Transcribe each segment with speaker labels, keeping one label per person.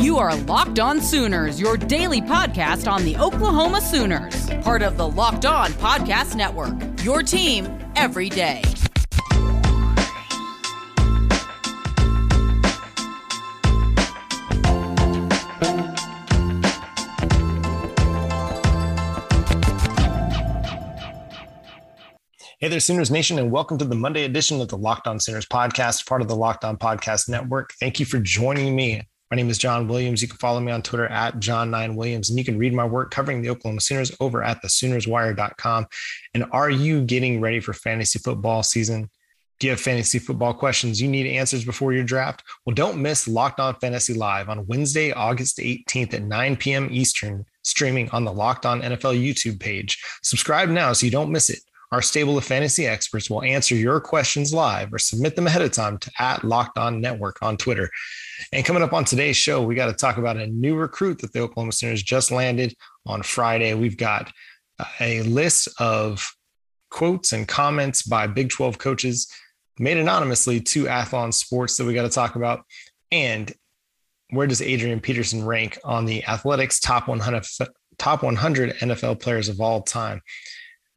Speaker 1: You are Locked On Sooners, your daily podcast on the Oklahoma Sooners, part of the Locked On Podcast Network. Your team every day.
Speaker 2: Hey there, Sooners Nation, and welcome to the Monday edition of the Locked On Sooners podcast, part of the Locked On Podcast Network. Thank you for joining me. My name is John Williams. You can follow me on Twitter at John9Williams, and you can read my work covering the Oklahoma Sooners over at thesoonerswire.com. And are you getting ready for fantasy football season? Do you have fantasy football questions you need answers before your draft? Well, don't miss Locked On Fantasy Live on Wednesday, August 18th at 9 p.m. Eastern, streaming on the Locked On NFL YouTube page. Subscribe now so you don't miss it. Our stable of fantasy experts will answer your questions live or submit them ahead of time to at Locked On Network on Twitter. And coming up on today's show, we got to talk about a new recruit that the Oklahoma Sooners just landed on Friday. We've got uh, a list of quotes and comments by Big 12 coaches made anonymously to Athlon Sports that we got to talk about. And where does Adrian Peterson rank on the Athletic's top 100 top 100 NFL players of all time?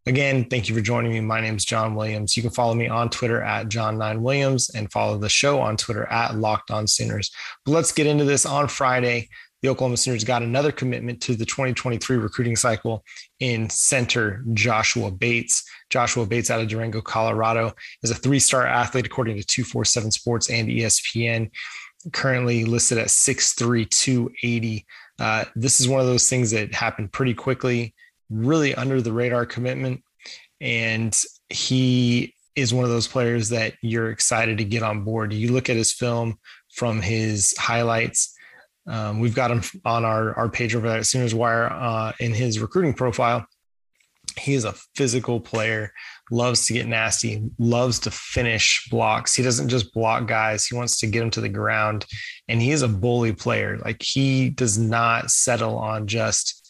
Speaker 2: Again, thank you for joining me. My name is John Williams. You can follow me on Twitter at John9Williams and follow the show on Twitter at Locked On Sooners. But let's get into this on Friday. The Oklahoma Sooners got another commitment to the 2023 recruiting cycle in center Joshua Bates. Joshua Bates out of Durango, Colorado, is a three star athlete according to 247 Sports and ESPN, currently listed at 6'3, 280. Uh, this is one of those things that happened pretty quickly really under the radar commitment. And he is one of those players that you're excited to get on board. You look at his film from his highlights. Um, we've got him on our, our page over there at Sooners Wire uh, in his recruiting profile. He is a physical player, loves to get nasty, loves to finish blocks. He doesn't just block guys, he wants to get them to the ground. And he is a bully player. Like he does not settle on just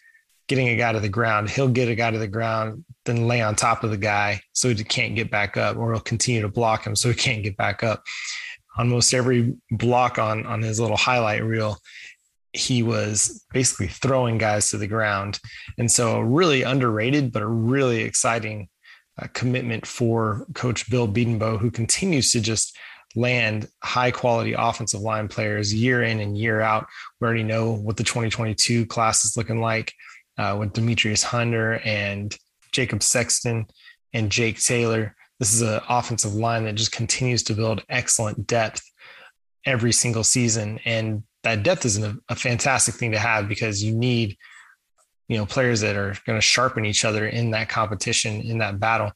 Speaker 2: getting a guy to the ground. He'll get a guy to the ground, then lay on top of the guy so he can't get back up, or he'll continue to block him so he can't get back up. On most every block on on his little highlight reel, he was basically throwing guys to the ground, and so really underrated, but a really exciting uh, commitment for Coach Bill Bedenbaugh, who continues to just land high quality offensive line players year in and year out. We already know what the 2022 class is looking like uh, with Demetrius Hunter and Jacob Sexton and Jake Taylor. This is an offensive line that just continues to build excellent depth every single season. And that depth is a, a fantastic thing to have because you need, you know, players that are going to sharpen each other in that competition, in that battle.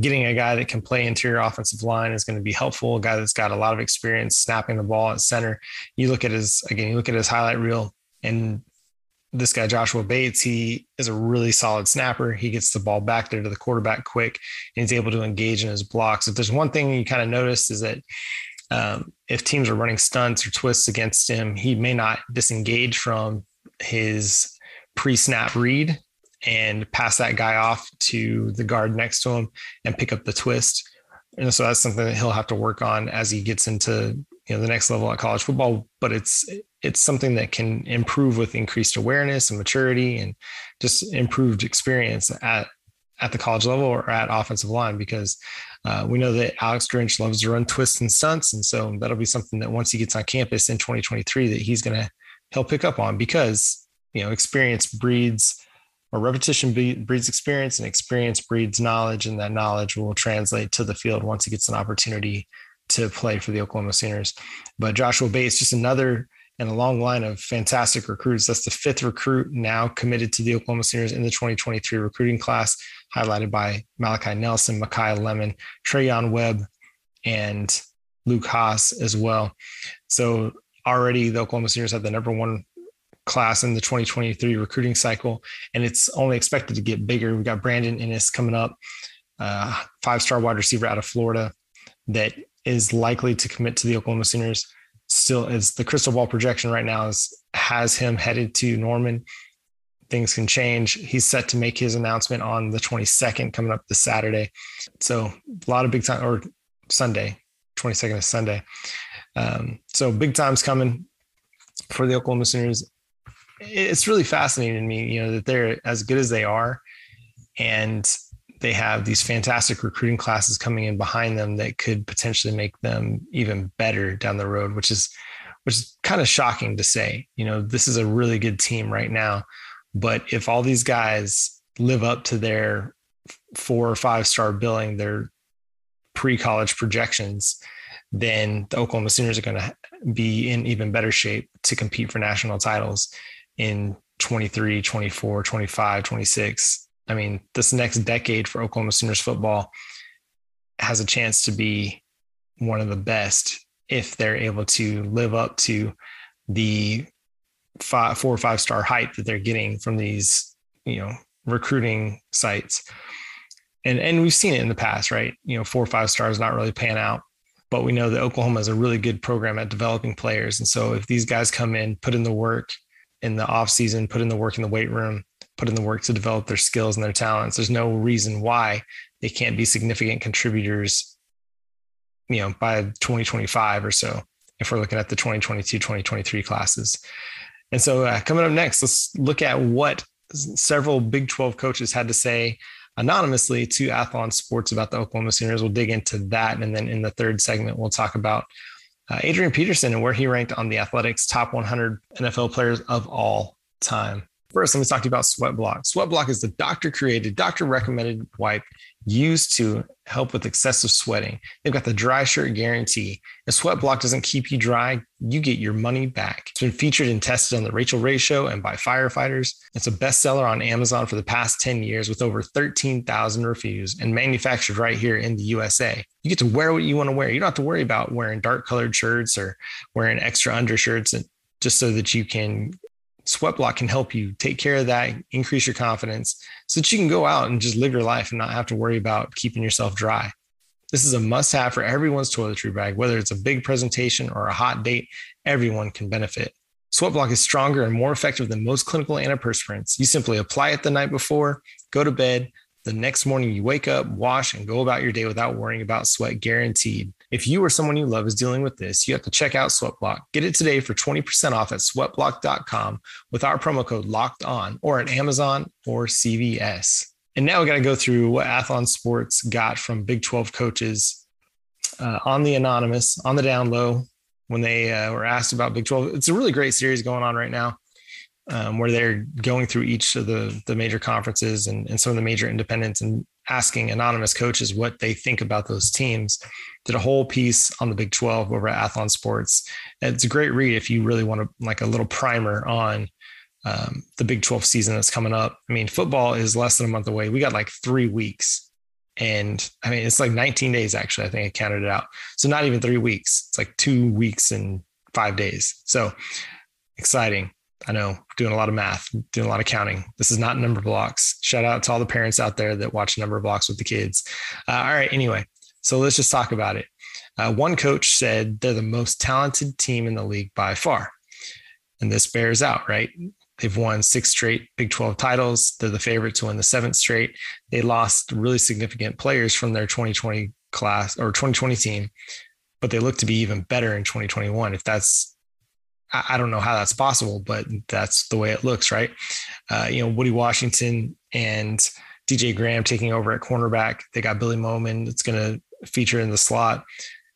Speaker 2: Getting a guy that can play interior offensive line is going to be helpful. A guy that's got a lot of experience snapping the ball at center. You look at his again, you look at his highlight reel, and this guy Joshua Bates, he is a really solid snapper. He gets the ball back there to the quarterback quick, and he's able to engage in his blocks. If there's one thing you kind of noticed is that um, if teams are running stunts or twists against him, he may not disengage from his pre-snap read and pass that guy off to the guard next to him and pick up the twist. And so that's something that he'll have to work on as he gets into you know the next level at college football. But it's it's something that can improve with increased awareness and maturity and just improved experience at at the college level or at offensive line because uh, we know that Alex Grinch loves to run twists and stunts, and so that'll be something that once he gets on campus in 2023 that he's gonna he'll pick up on because you know experience breeds or repetition breeds experience and experience breeds knowledge and that knowledge will translate to the field once he gets an opportunity to play for the Oklahoma Sooners. But Joshua Bates, just another and a long line of fantastic recruits. That's the fifth recruit now committed to the Oklahoma Sooners in the 2023 recruiting class, highlighted by Malachi Nelson, Makai Lemon, Trayon Webb, and Luke Haas as well. So already the Oklahoma Sooners have the number one class in the 2023 recruiting cycle, and it's only expected to get bigger. We've got Brandon Inniss coming up, uh, five-star wide receiver out of Florida that is likely to commit to the Oklahoma Sooners still is the crystal ball projection right now is has him headed to Norman. Things can change. He's set to make his announcement on the 22nd, coming up this Saturday. So a lot of big time or Sunday, 22nd is Sunday. Um, so big times coming. for the Oklahoma Sooners, it's really fascinating to me, you know, that they're as good as they are and they have these fantastic recruiting classes coming in behind them that could potentially make them even better down the road, which is which is kind of shocking to say. You know, this is a really good team right now, but if all these guys live up to their four or five star billing, their pre-college projections, then the Oklahoma Sooners are going to be in even better shape to compete for national titles in 23, 24, 25, 26. I mean, this next decade for Oklahoma Sooners football has a chance to be one of the best if they're able to live up to the five, four or five star hype that they're getting from these, you know, recruiting sites. And and we've seen it in the past, right? You know, four or five stars not really pan out, but we know that Oklahoma is a really good program at developing players. And so if these guys come in, put in the work in the off season, put in the work in the weight room, put in the work to develop their skills and their talents, there's no reason why they can't be significant contributors, you know, by 2025 or so, if we're looking at the 2022, 2023 classes. And so uh, coming up next, let's look at what several Big 12 coaches had to say anonymously to Athlon Sports about the Oklahoma Sooners. We'll dig into that. And then in the third segment, we'll talk about uh, Adrian Peterson and where he ranked on the Athletic's top 100 NFL players of all time. First, let me talk to you about Sweat Block. Sweat Block is the doctor created, doctor recommended wipe used to help with excessive sweating. They've got the dry shirt guarantee. If Sweat Block doesn't keep you dry, you get your money back. It's been featured and tested on the Rachael Ray Show and by firefighters. It's a bestseller on Amazon for the past 10 years with over 13,000 reviews and manufactured right here in the USA. You get to wear what you want to wear. You don't have to worry about wearing dark colored shirts or wearing extra undershirts and just so that you can Sweatblock can help you take care of that, increase your confidence so that you can go out and just live your life and not have to worry about keeping yourself dry. This is a must have for everyone's toiletry bag, whether it's a big presentation or a hot date, everyone can benefit. Sweatblock is stronger and more effective than most clinical antiperspirants. You simply apply it the night before, go to bed. The next morning, you wake up, wash, and go about your day without worrying about sweat, guaranteed. If you or someone you love is dealing with this, you have to check out Sweatblock. Get it today for 20% off at sweatblock.com with our promo code locked on or at Amazon or CVS. And now we got to go through what Athlon Sports got from Big 12 coaches uh, on the anonymous, on the down low, when they uh, were asked about Big 12. It's a really great series going on right now um, where they're going through each of the, the major conferences and, and some of the major independents and asking anonymous coaches what they think about those teams. Did a whole piece on the Big 12 over at Athlon Sports. It's a great read if you really want to like a little primer on um, the Big 12 season that's coming up. I mean, football is less than a month away. We got like three weeks. And I mean, it's like 19 days, actually. I think I counted it out. So not even three weeks. It's like two weeks and five days. So exciting. I know doing a lot of math, doing a lot of counting. This is not Numberblocks. Shout out to all the parents out there that watch Numberblocks with the kids. Uh, all right. Anyway, so let's just talk about it. Uh, one coach said they're the most talented team in the league by far. And this bears out, right? They've won six straight Big 12 titles. They're the favorite to win the seventh straight. They lost really significant players from their 2020 class or 2020 team, but they look to be even better in 2021. If that's I don't know how that's possible, but that's the way it looks, right? Uh, you know, Woody Washington and DJ Graham taking over at cornerback. They got Billy Bowman that's going to feature in the slot.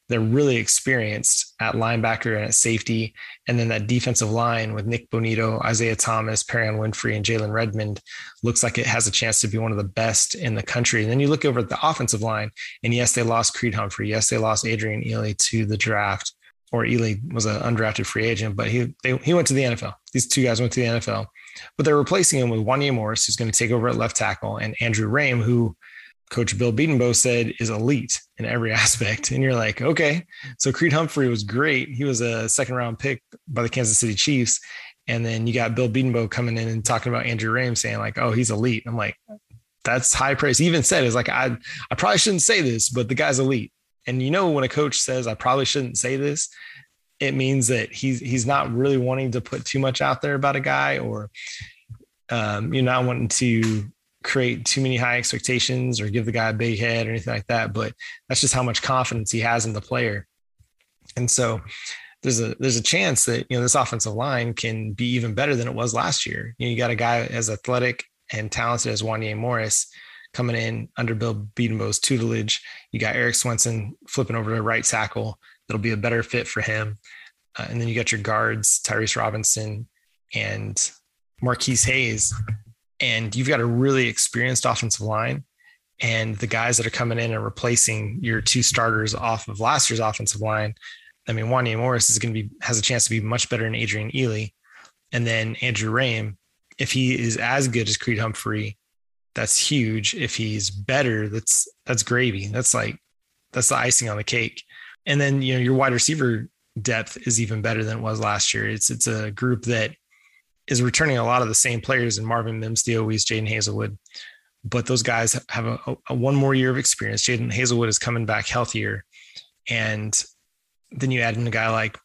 Speaker 2: They're really experienced at linebacker and at safety. And then that defensive line with Nik Bonitto, Isaiah Thomas, Perrion Winfrey, and Jalen Redmond looks like it has a chance to be one of the best in the country. And then you look over at the offensive line, and yes, they lost Creed Humphrey. Yes, they lost Adrian Ealy to the draft or Ealy was an undrafted free agent, but he they, he went to the NFL. These two guys went to the NFL, but they're replacing him with Wanya Morris, who's going to take over at left tackle, and Andrew Raym, who Coach Bill Bedenbaugh said is elite in every aspect. And you're like, okay, so Creed Humphrey was great. He was a second round pick by the Kansas City Chiefs, and then you got Bill Bedenbaugh coming in and talking about Andrew Raym, saying like, oh, he's elite. I'm like, that's high praise. He even said is like, I I probably shouldn't say this, but the guy's elite. And you know, when a coach says, I probably shouldn't say this, it means that he's he's not really wanting to put too much out there about a guy or um, you're not wanting to create too many high expectations or give the guy a big head or anything like that. But that's just how much confidence he has in the player. And so there's a there's a chance that you know this offensive line can be even better than it was last year. You know, you got a guy as athletic and talented as Wanya Morris coming in under Bill Bedenbaugh's tutelage. You got Erik Swenson flipping over to right tackle. That'll be a better fit for him. Uh, and then you got your guards, Tyrese Robinson and Marquis Hayes. And you've got a really experienced offensive line. And the guys that are coming in and replacing your two starters off of last year's offensive line. I mean, Wanya Morris is going to be has a chance to be much better than Adrian Ealy. And then Andrew Raym, if he is as good as Creed Humphrey, that's huge. If he's better, that's that's gravy. That's like that's the icing on the cake. And then you know your wide receiver depth is even better than it was last year. It's it's a group that is returning a lot of the same players in Marvin Mims, Theo Wease, Jadon Haselwood. But those guys have a, a one more year of experience. Jadon Haselwood is coming back healthier. And then you add in a guy like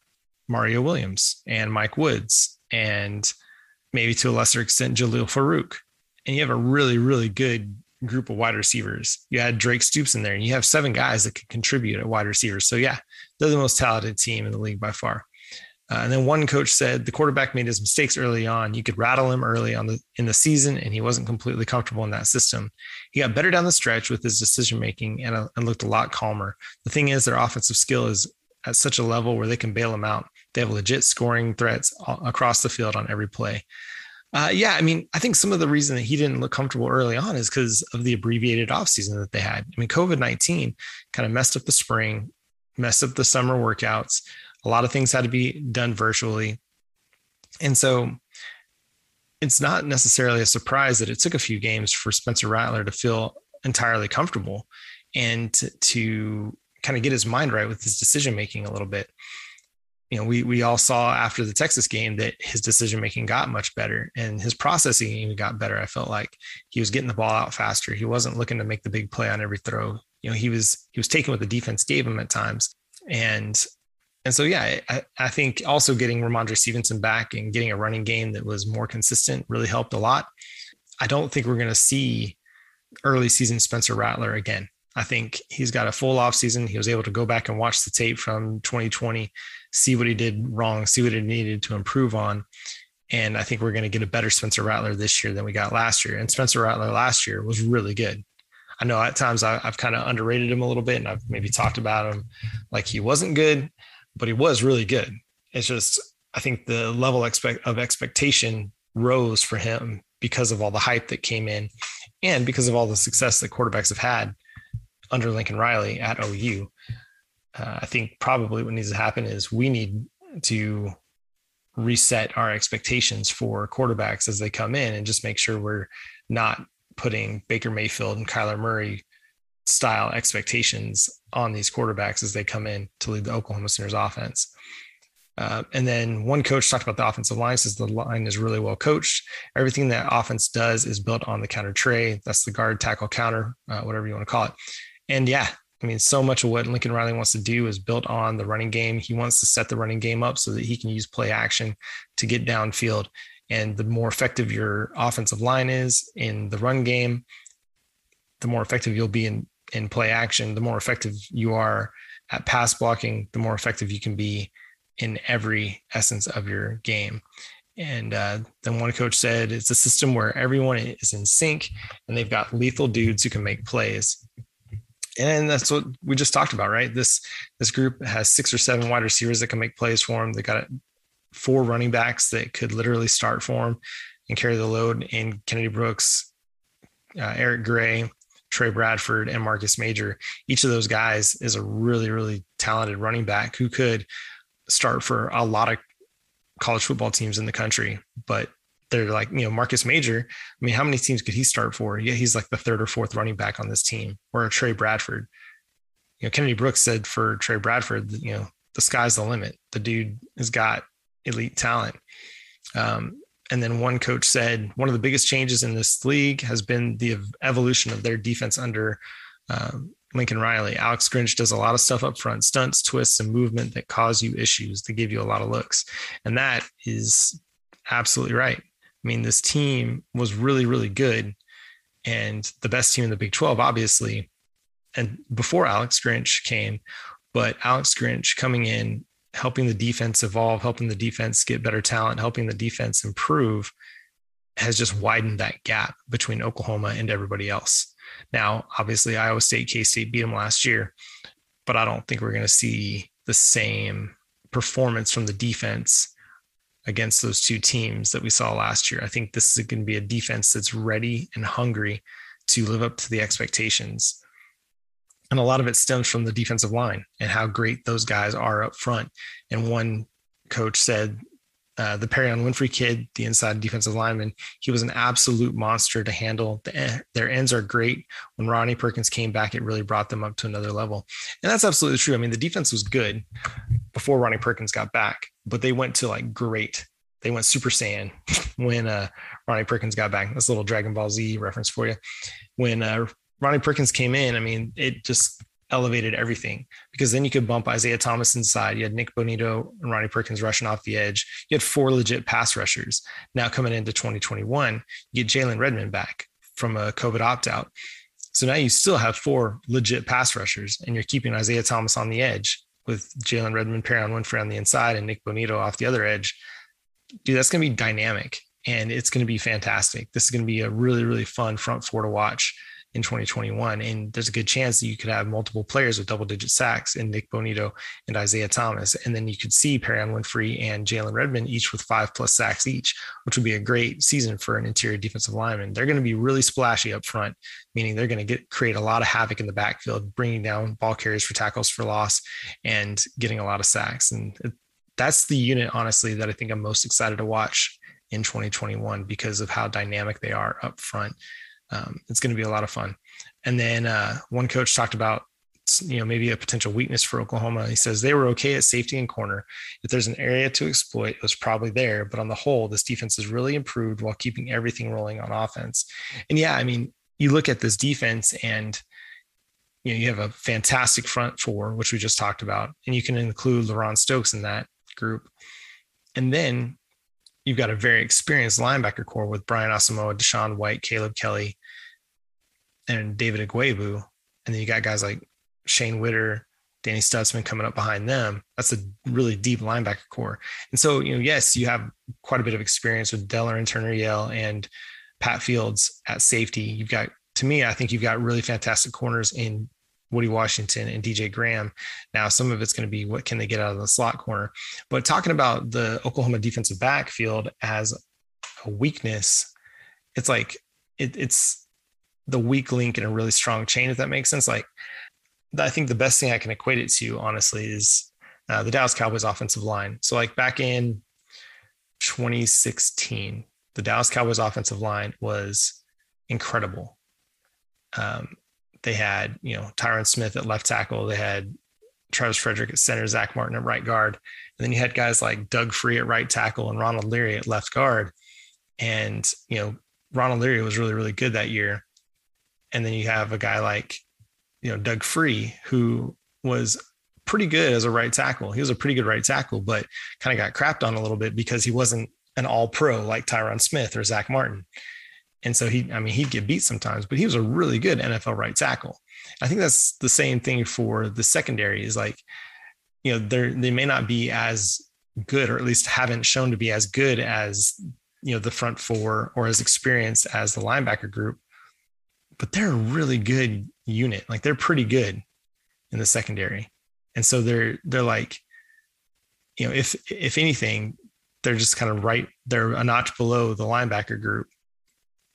Speaker 2: Mario Williams and Mike Woods and maybe to a lesser extent Jalil Farooq. And you have a really, really good group of wide receivers. You had Drake Stoops in there, and you have seven guys that could contribute at wide receivers. So yeah, they're the most talented team in the league by far. Uh, and then one coach said the quarterback made his mistakes early on. You could rattle him early on the in the season, and he wasn't completely comfortable in that system. He got better down the stretch with his decision making and, uh, and looked a lot calmer. The thing is, their offensive skill is at such a level where they can bail him out. They have legit scoring threats across the field on every play. Uh, yeah, I mean, I think some of the reason that he didn't look comfortable early on is because of the abbreviated offseason that they had. I mean, COVID 19 kind of messed up the spring, messed up the summer workouts. A lot of things had to be done virtually. And so it's not necessarily a surprise that it took a few games for Spencer Rattler to feel entirely comfortable and to, to kind of get his mind right with his decision making a little bit you know, we we all saw after the Texas game that his decision making got much better and his processing even got better. I felt like he was getting the ball out faster. He wasn't looking to make the big play on every throw. You know, he was he was taking what the defense gave him at times. And and so yeah, I, I think also getting Rhamondre Stevenson back and getting a running game that was more consistent really helped a lot. I don't think we're going to see early season Spencer Rattler again. I think he's got a full off season. He was able to go back and watch the tape from 2020 see what he did wrong, see what he needed to improve on. And I think we're going to get a better Spencer Rattler this year than we got last year. And Spencer Rattler last year was really good. I know at times I, have kind of underrated him a little bit and I've maybe talked about him like he wasn't good, but he was really good. It's just, I think the level expect of expectation rose for him because of all the hype that came in and because of all the success that quarterbacks have had under Lincoln Riley at OU uh, I think probably what needs to happen is we need to reset our expectations for quarterbacks as they come in and just make sure we're not putting Baker Mayfield and Kyler Murray style expectations on these quarterbacks as they come in to lead the Oklahoma Sooners offense. Uh, and then one coach talked about the offensive line, says the line is really well coached. Everything that offense does is built on the counter trey. That's the guard tackle counter, uh, whatever you want to call it. And yeah, I mean, so much of what Lincoln Riley wants to do is built on the running game. He wants to set the running game up so that he can use play action to get downfield. And the more effective your offensive line is in the run game, the more effective you'll be in, in play action. The more effective you are at pass blocking, the more effective you can be in every essence of your game. And uh, then one coach said it's a system where everyone is in sync and they've got lethal dudes who can make plays and that's what we just talked about, right? This this group has six or seven wide receivers that can make plays for them. They got four running backs that could literally start for them and carry the load. In Kennedy Brooks, uh, Eric Gray, Tre Bradford, and Marcus Major. Each of those guys is a really really talented running back who could start for a lot of college football teams in the country, but they're like, you know, Marcus Major. I mean, how many teams could he start for? Yeah, he's like the third or fourth running back on this team, or Tre Bradford. You know, Kennedy Brooks said for Tre Bradford, you know, the sky's the limit. The dude has got elite talent. Um, and then one coach said one of the biggest changes in this league has been the evolution of their defense under um, Lincoln Riley. Alex Grinch does a lot of stuff up front, stunts, twists, and movement that cause you issues, that give you a lot of looks. And that is absolutely right. I mean, this team was really, really good and the best team in the Big 12, obviously. And before Alex Grinch came, but Alex Grinch coming in helping the defense evolve, helping the defense get better talent, helping the defense improve has just widened that gap between Oklahoma and everybody else. Now, obviously, Iowa State, K State beat them last year, but I don't think we're going to see the same performance from the defense against those two teams that we saw last year. I think this is going to be a defense that's ready and hungry to live up to the expectations. And a lot of it stems from the defensive line and how great those guys are up front. And one coach said uh, the Perrion Winfrey kid, the inside defensive lineman, he was an absolute monster to handle. The, their ends are great. When Ronnie Perkins came back, it really brought them up to another level. And that's absolutely true. I mean, the defense was good before Ronnie Perkins got back, but they went to like great. They went Super Saiyan when uh, Ronnie Perkins got back. That's a little Dragon Ball Z reference for you. When uh, Ronnie Perkins came in, I mean, it just elevated everything because then you could bump Isaiah Thomas inside. You had Nik Bonitto and Ronnie Perkins rushing off the edge. You had four legit pass rushers. Now coming into 2021, you get Jalen Redmond back from a COVID opt out. So now you still have four legit pass rushers and you're keeping Isaiah Thomas on the edge with Jalen Redmond, Perrion Winfrey on the inside and Nik Bonitto off the other edge. Dude, that's going to be dynamic and it's going to be fantastic. This is going to be a really, really fun front four to watch in 2021. And there's a good chance that you could have multiple players with double digit sacks in Nik Bonitto and Isaiah Thomas. And then you could see Perrion Winfrey and Jalen Redmond each with five plus sacks each, which would be a great season for an interior defensive lineman. They're going to be really splashy up front, meaning they're going to get create a lot of havoc in the backfield, bringing down ball carriers for tackles for loss and getting a lot of sacks. And that's the unit, honestly, that I think I'm most excited to watch in 2021 because of how dynamic they are up front um, it's going to be a lot of fun. And then uh, one coach talked about you know maybe a potential weakness for Oklahoma. He says they were okay at safety and corner. If there's an area to exploit, it was probably there. But on the whole, this defense has really improved while keeping everything rolling on offense. And yeah, I mean, you look at this defense and you know you have a fantastic front four, which we just talked about, and you can include LaRon Stokes in that group. And then you've got a very experienced linebacker corps with Brian Asamoah, DaShaun White, Caleb Kelly, and David Ugwoegbu. And then you got guys like Shane Whitter, Danny Stutsman coming up behind them. That's a really deep linebacker corps. And so, you know, yes, you have quite a bit of experience with Delarrin Turner-Yell and Pat Fields at safety. You've got, to me, I think you've got really fantastic corners in Woody Washington and DJ Graham. Now, some of it's going to be what can they get out of the slot corner. But talking about the Oklahoma defensive backfield as a weakness, it's like it, it's the weak link in a really strong chain, if that makes sense. Like, I think the best thing I can equate it to, honestly, is uh, the Dallas Cowboys offensive line. So, like back in 2016, the Dallas Cowboys offensive line was incredible. Um, they had, you know, Tyron Smith at left tackle. They had Travis Frederick at center, Zach Martin at right guard. And then you had guys like Doug Free at right tackle and Ronald Leary at left guard. And, you know, Ronald Leary was really, really good that year. And then you have a guy like, you know, Doug Free, who was pretty good as a right tackle. He was a pretty good right tackle, but kind of got crapped on a little bit because he wasn't an all pro like Tyron Smith or Zach Martin. And so he, I mean, he'd get beat sometimes, but he was a really good NFL right tackle. I think that's the same thing for the secondary is like, you know, they're, they may not be as good, or at least haven't shown to be as good as, you know, the front four or as experienced as the linebacker group, but they're a really good unit. Like they're pretty good in the secondary. And so they're, they're like, you know, if, if anything, they're just kind of right, they're a notch below the linebacker group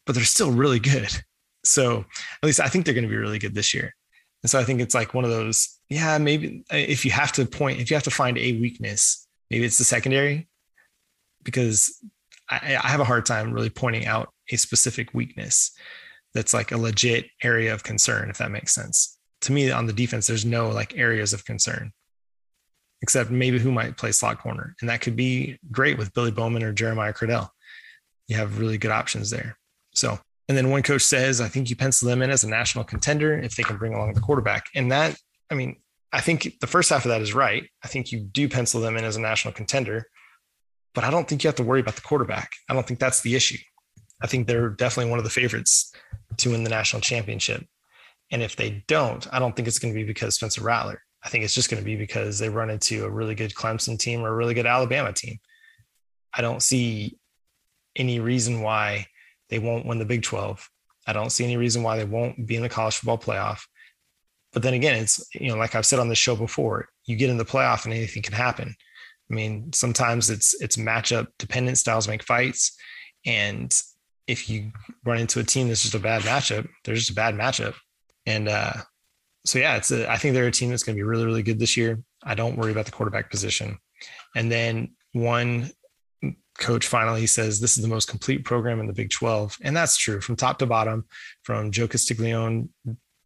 Speaker 2: but they're still really good. So at least I think they're going to be really good this year. And so I think it's like one of those, yeah, maybe uh, if you have to point, if you have to find a weakness, maybe it's the secondary, because I, I have a hard time really pointing out a specific weakness that's like a legit area of concern, if that makes sense. To me, on the defense, there's no like areas of concern, except maybe who might play slot corner. And that could be great with Billy Bowman or Jeremiah Criddell. You have really good options there. So, and then one coach says, I think you pencil them in as a national contender if they can bring along the quarterback. And that, I mean, I think the first half of that is right. I think you do pencil them in as a national contender, but I don't think you have to worry about the quarterback. I don't think that's the issue. I think they're definitely one of the favorites to win the national championship. And if they don't, I don't think it's going to be because Spencer Rattler. I think it's just going to be because they run into a really good Clemson team or a really good Alabama team. I don't see any reason why they won't win the Big 12. I don't see any reason why they won't be in the college football playoff. But then again, it's, you know, like I've said on the show before, you get in the playoff and anything can happen. I mean, sometimes it's it's matchup dependent styles make fights. And if you run into a team that's just a bad matchup, they're just a bad matchup. And uh, so yeah, it's a, I think they're a team that's going to be really, really good this year. I don't worry about the quarterback position. And then one coach finally says this is the most complete program in the Big 12. And that's true from top to bottom, from Joe Castiglione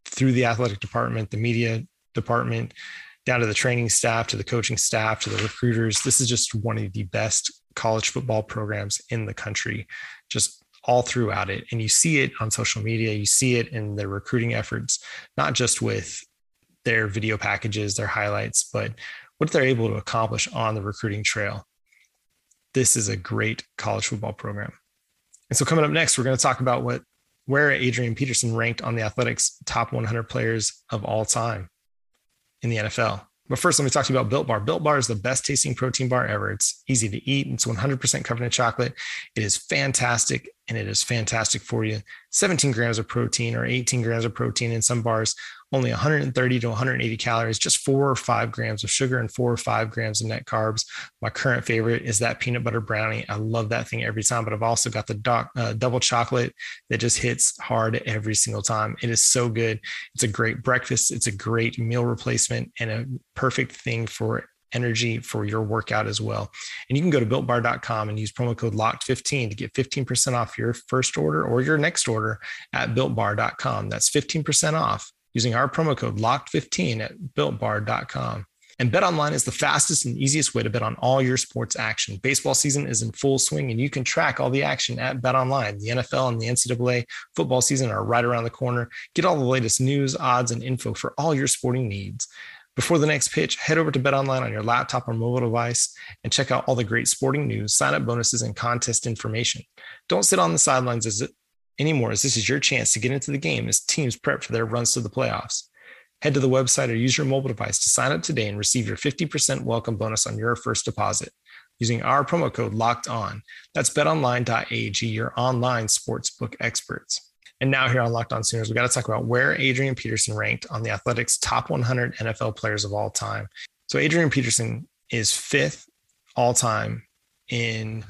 Speaker 2: through the athletic department, the media department, down to the training staff, to the coaching staff, to the recruiters. This is just one of the best college football programs in the country, just all throughout it. And you see it on social media, you see it in their recruiting efforts, not just with their video packages, their highlights, but what they're able to accomplish on the recruiting trail this is a great college football program. And so coming up next, we're going to talk about what where Adrian Peterson ranked on the Athletic's top 100 players of all time in the NFL. But first, let me talk to you about Built Bar. Built Bar is the best tasting protein bar ever. It's easy to eat. It's 100% covered in chocolate. It is fantastic and it is fantastic for you. 17 grams of protein or 18 grams of protein in some bars, only 130 to 180 calories, just four or five grams of sugar and four or five grams of net carbs. My current favorite is that peanut butter brownie. I love that thing every time, but I've also got the doc, uh, double chocolate that just hits hard every single time. It is so good. It's a great breakfast, it's a great meal replacement, and a perfect thing for energy for your workout as well. And you can go to builtbar.com and use promo code LOCKED15 to get 15% off your first order or your next order at builtbar.com. That's 15% off using our promo code LOCKED15 at builtbar.com. And BetOnline is the fastest and easiest way to bet on all your sports action. Baseball season is in full swing, and you can track all the action at BetOnline. The NFL and the NCAA football season are right around the corner. Get all the latest news, odds, and info for all your sporting needs. Before the next pitch, head over to BetOnline on your laptop or mobile device and check out all the great sporting news, sign up bonuses, and contest information. Don't sit on the sidelines as it, anymore, as this is your chance to get into the game as teams prep for their runs to the playoffs. Head to the website or use your mobile device to sign up today and receive your 50% welcome bonus on your first deposit using our promo code locked on. That's betonline.ag, your online sportsbook experts. And now here on Locked On Sooners, we got to talk about where Adrian Peterson ranked on the Athletic's top 100 NFL players of all time. So Adrian Peterson is fifth all time in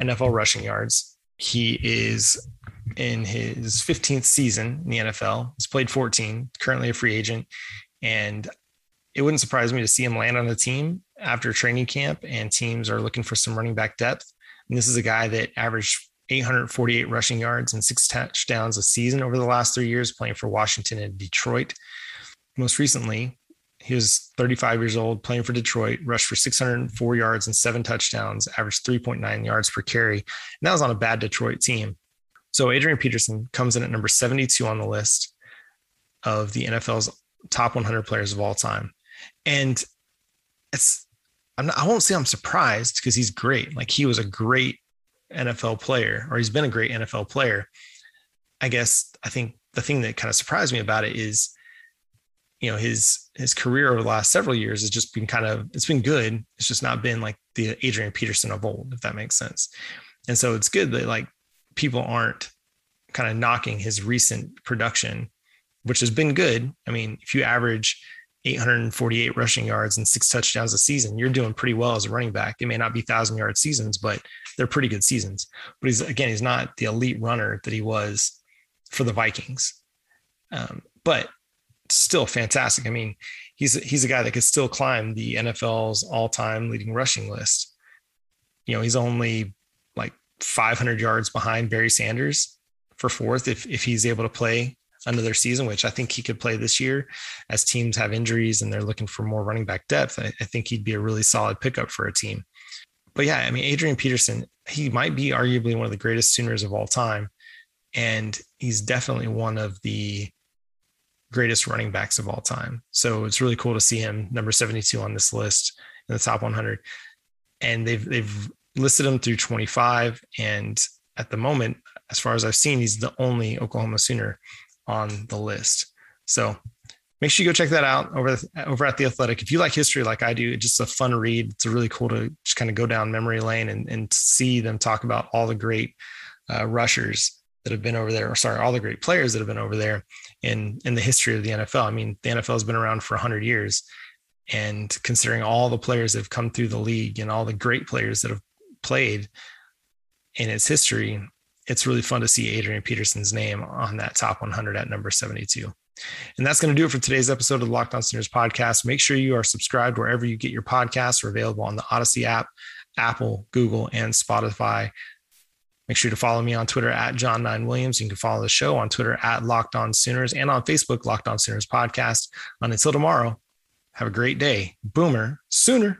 Speaker 2: NFL rushing yards. He is in his 15th season in the NFL. He's played 14, currently a free agent. And it wouldn't surprise me to see him land on a team after training camp and teams are looking for some running back depth. And this is a guy that averaged 848 rushing yards and six touchdowns a season over the last three years, playing for Washington and Detroit. Most recently, he was 35 years old, playing for Detroit, rushed for 604 yards and seven touchdowns, averaged 3.9 yards per carry. And that was on a bad Detroit team. So Adrian Peterson comes in at number 72 on the list of the NFL's top 100 players of all time. And it's, not, I won't say I'm surprised because he's great. Like he was a great NFL player, or he's been a great NFL player. I guess I think the thing that kind of surprised me about it is, you know, his his career over the last several years has just been kind of it's been good. It's just not been like the Adrian Peterson of old, if that makes sense. And so it's good that like people aren't kind of knocking his recent production, which has been good. I mean, if you average 848 rushing yards and six touchdowns a season, you're doing pretty well as a running back. It may not be thousand yard seasons, but they're pretty good seasons. But he's again, he's not the elite runner that he was for the Vikings. Um, but still fantastic. I mean, he's he's a guy that could still climb the NFL's all-time leading rushing list. You know, he's only like 500 yards behind Barry Sanders for fourth if if he's able to play another season, which I think he could play this year as teams have injuries and they're looking for more running back depth. I, I think he'd be a really solid pickup for a team. But yeah, I mean, Adrian Peterson, he might be arguably one of the greatest Sooners of all time. And he's definitely one of the greatest running backs of all time. So it's really cool to see him number 72 on this list in the top 100. And they've, they've listed him through 25. And at the moment, as far as I've seen, he's the only Oklahoma Sooner on the list. So make sure you go check that out over over at the Athletic. If you like history like I do, it's just a fun read. It's really cool to just kind of go down memory lane and, and see them talk about all the great uh, rushers that have been over there, or sorry, all the great players that have been over there in in the history of the NFL. I mean, the NFL has been around for 100 years, and considering all the players that have come through the league and all the great players that have played in its history, it's really fun to see Adrian Peterson's name on that top 100 at number 72. And that's going to do it for today's episode of the Locked On Sooners podcast. Make sure you are subscribed wherever you get your podcasts. We're available on the Audacy app, Apple, Google, and Spotify. Make sure to follow me on Twitter at John Nine Williams. You can follow the show on Twitter at Locked On Sooners and on Facebook, Locked On Sooners Podcast. And until tomorrow, have a great day. Boomer Sooner.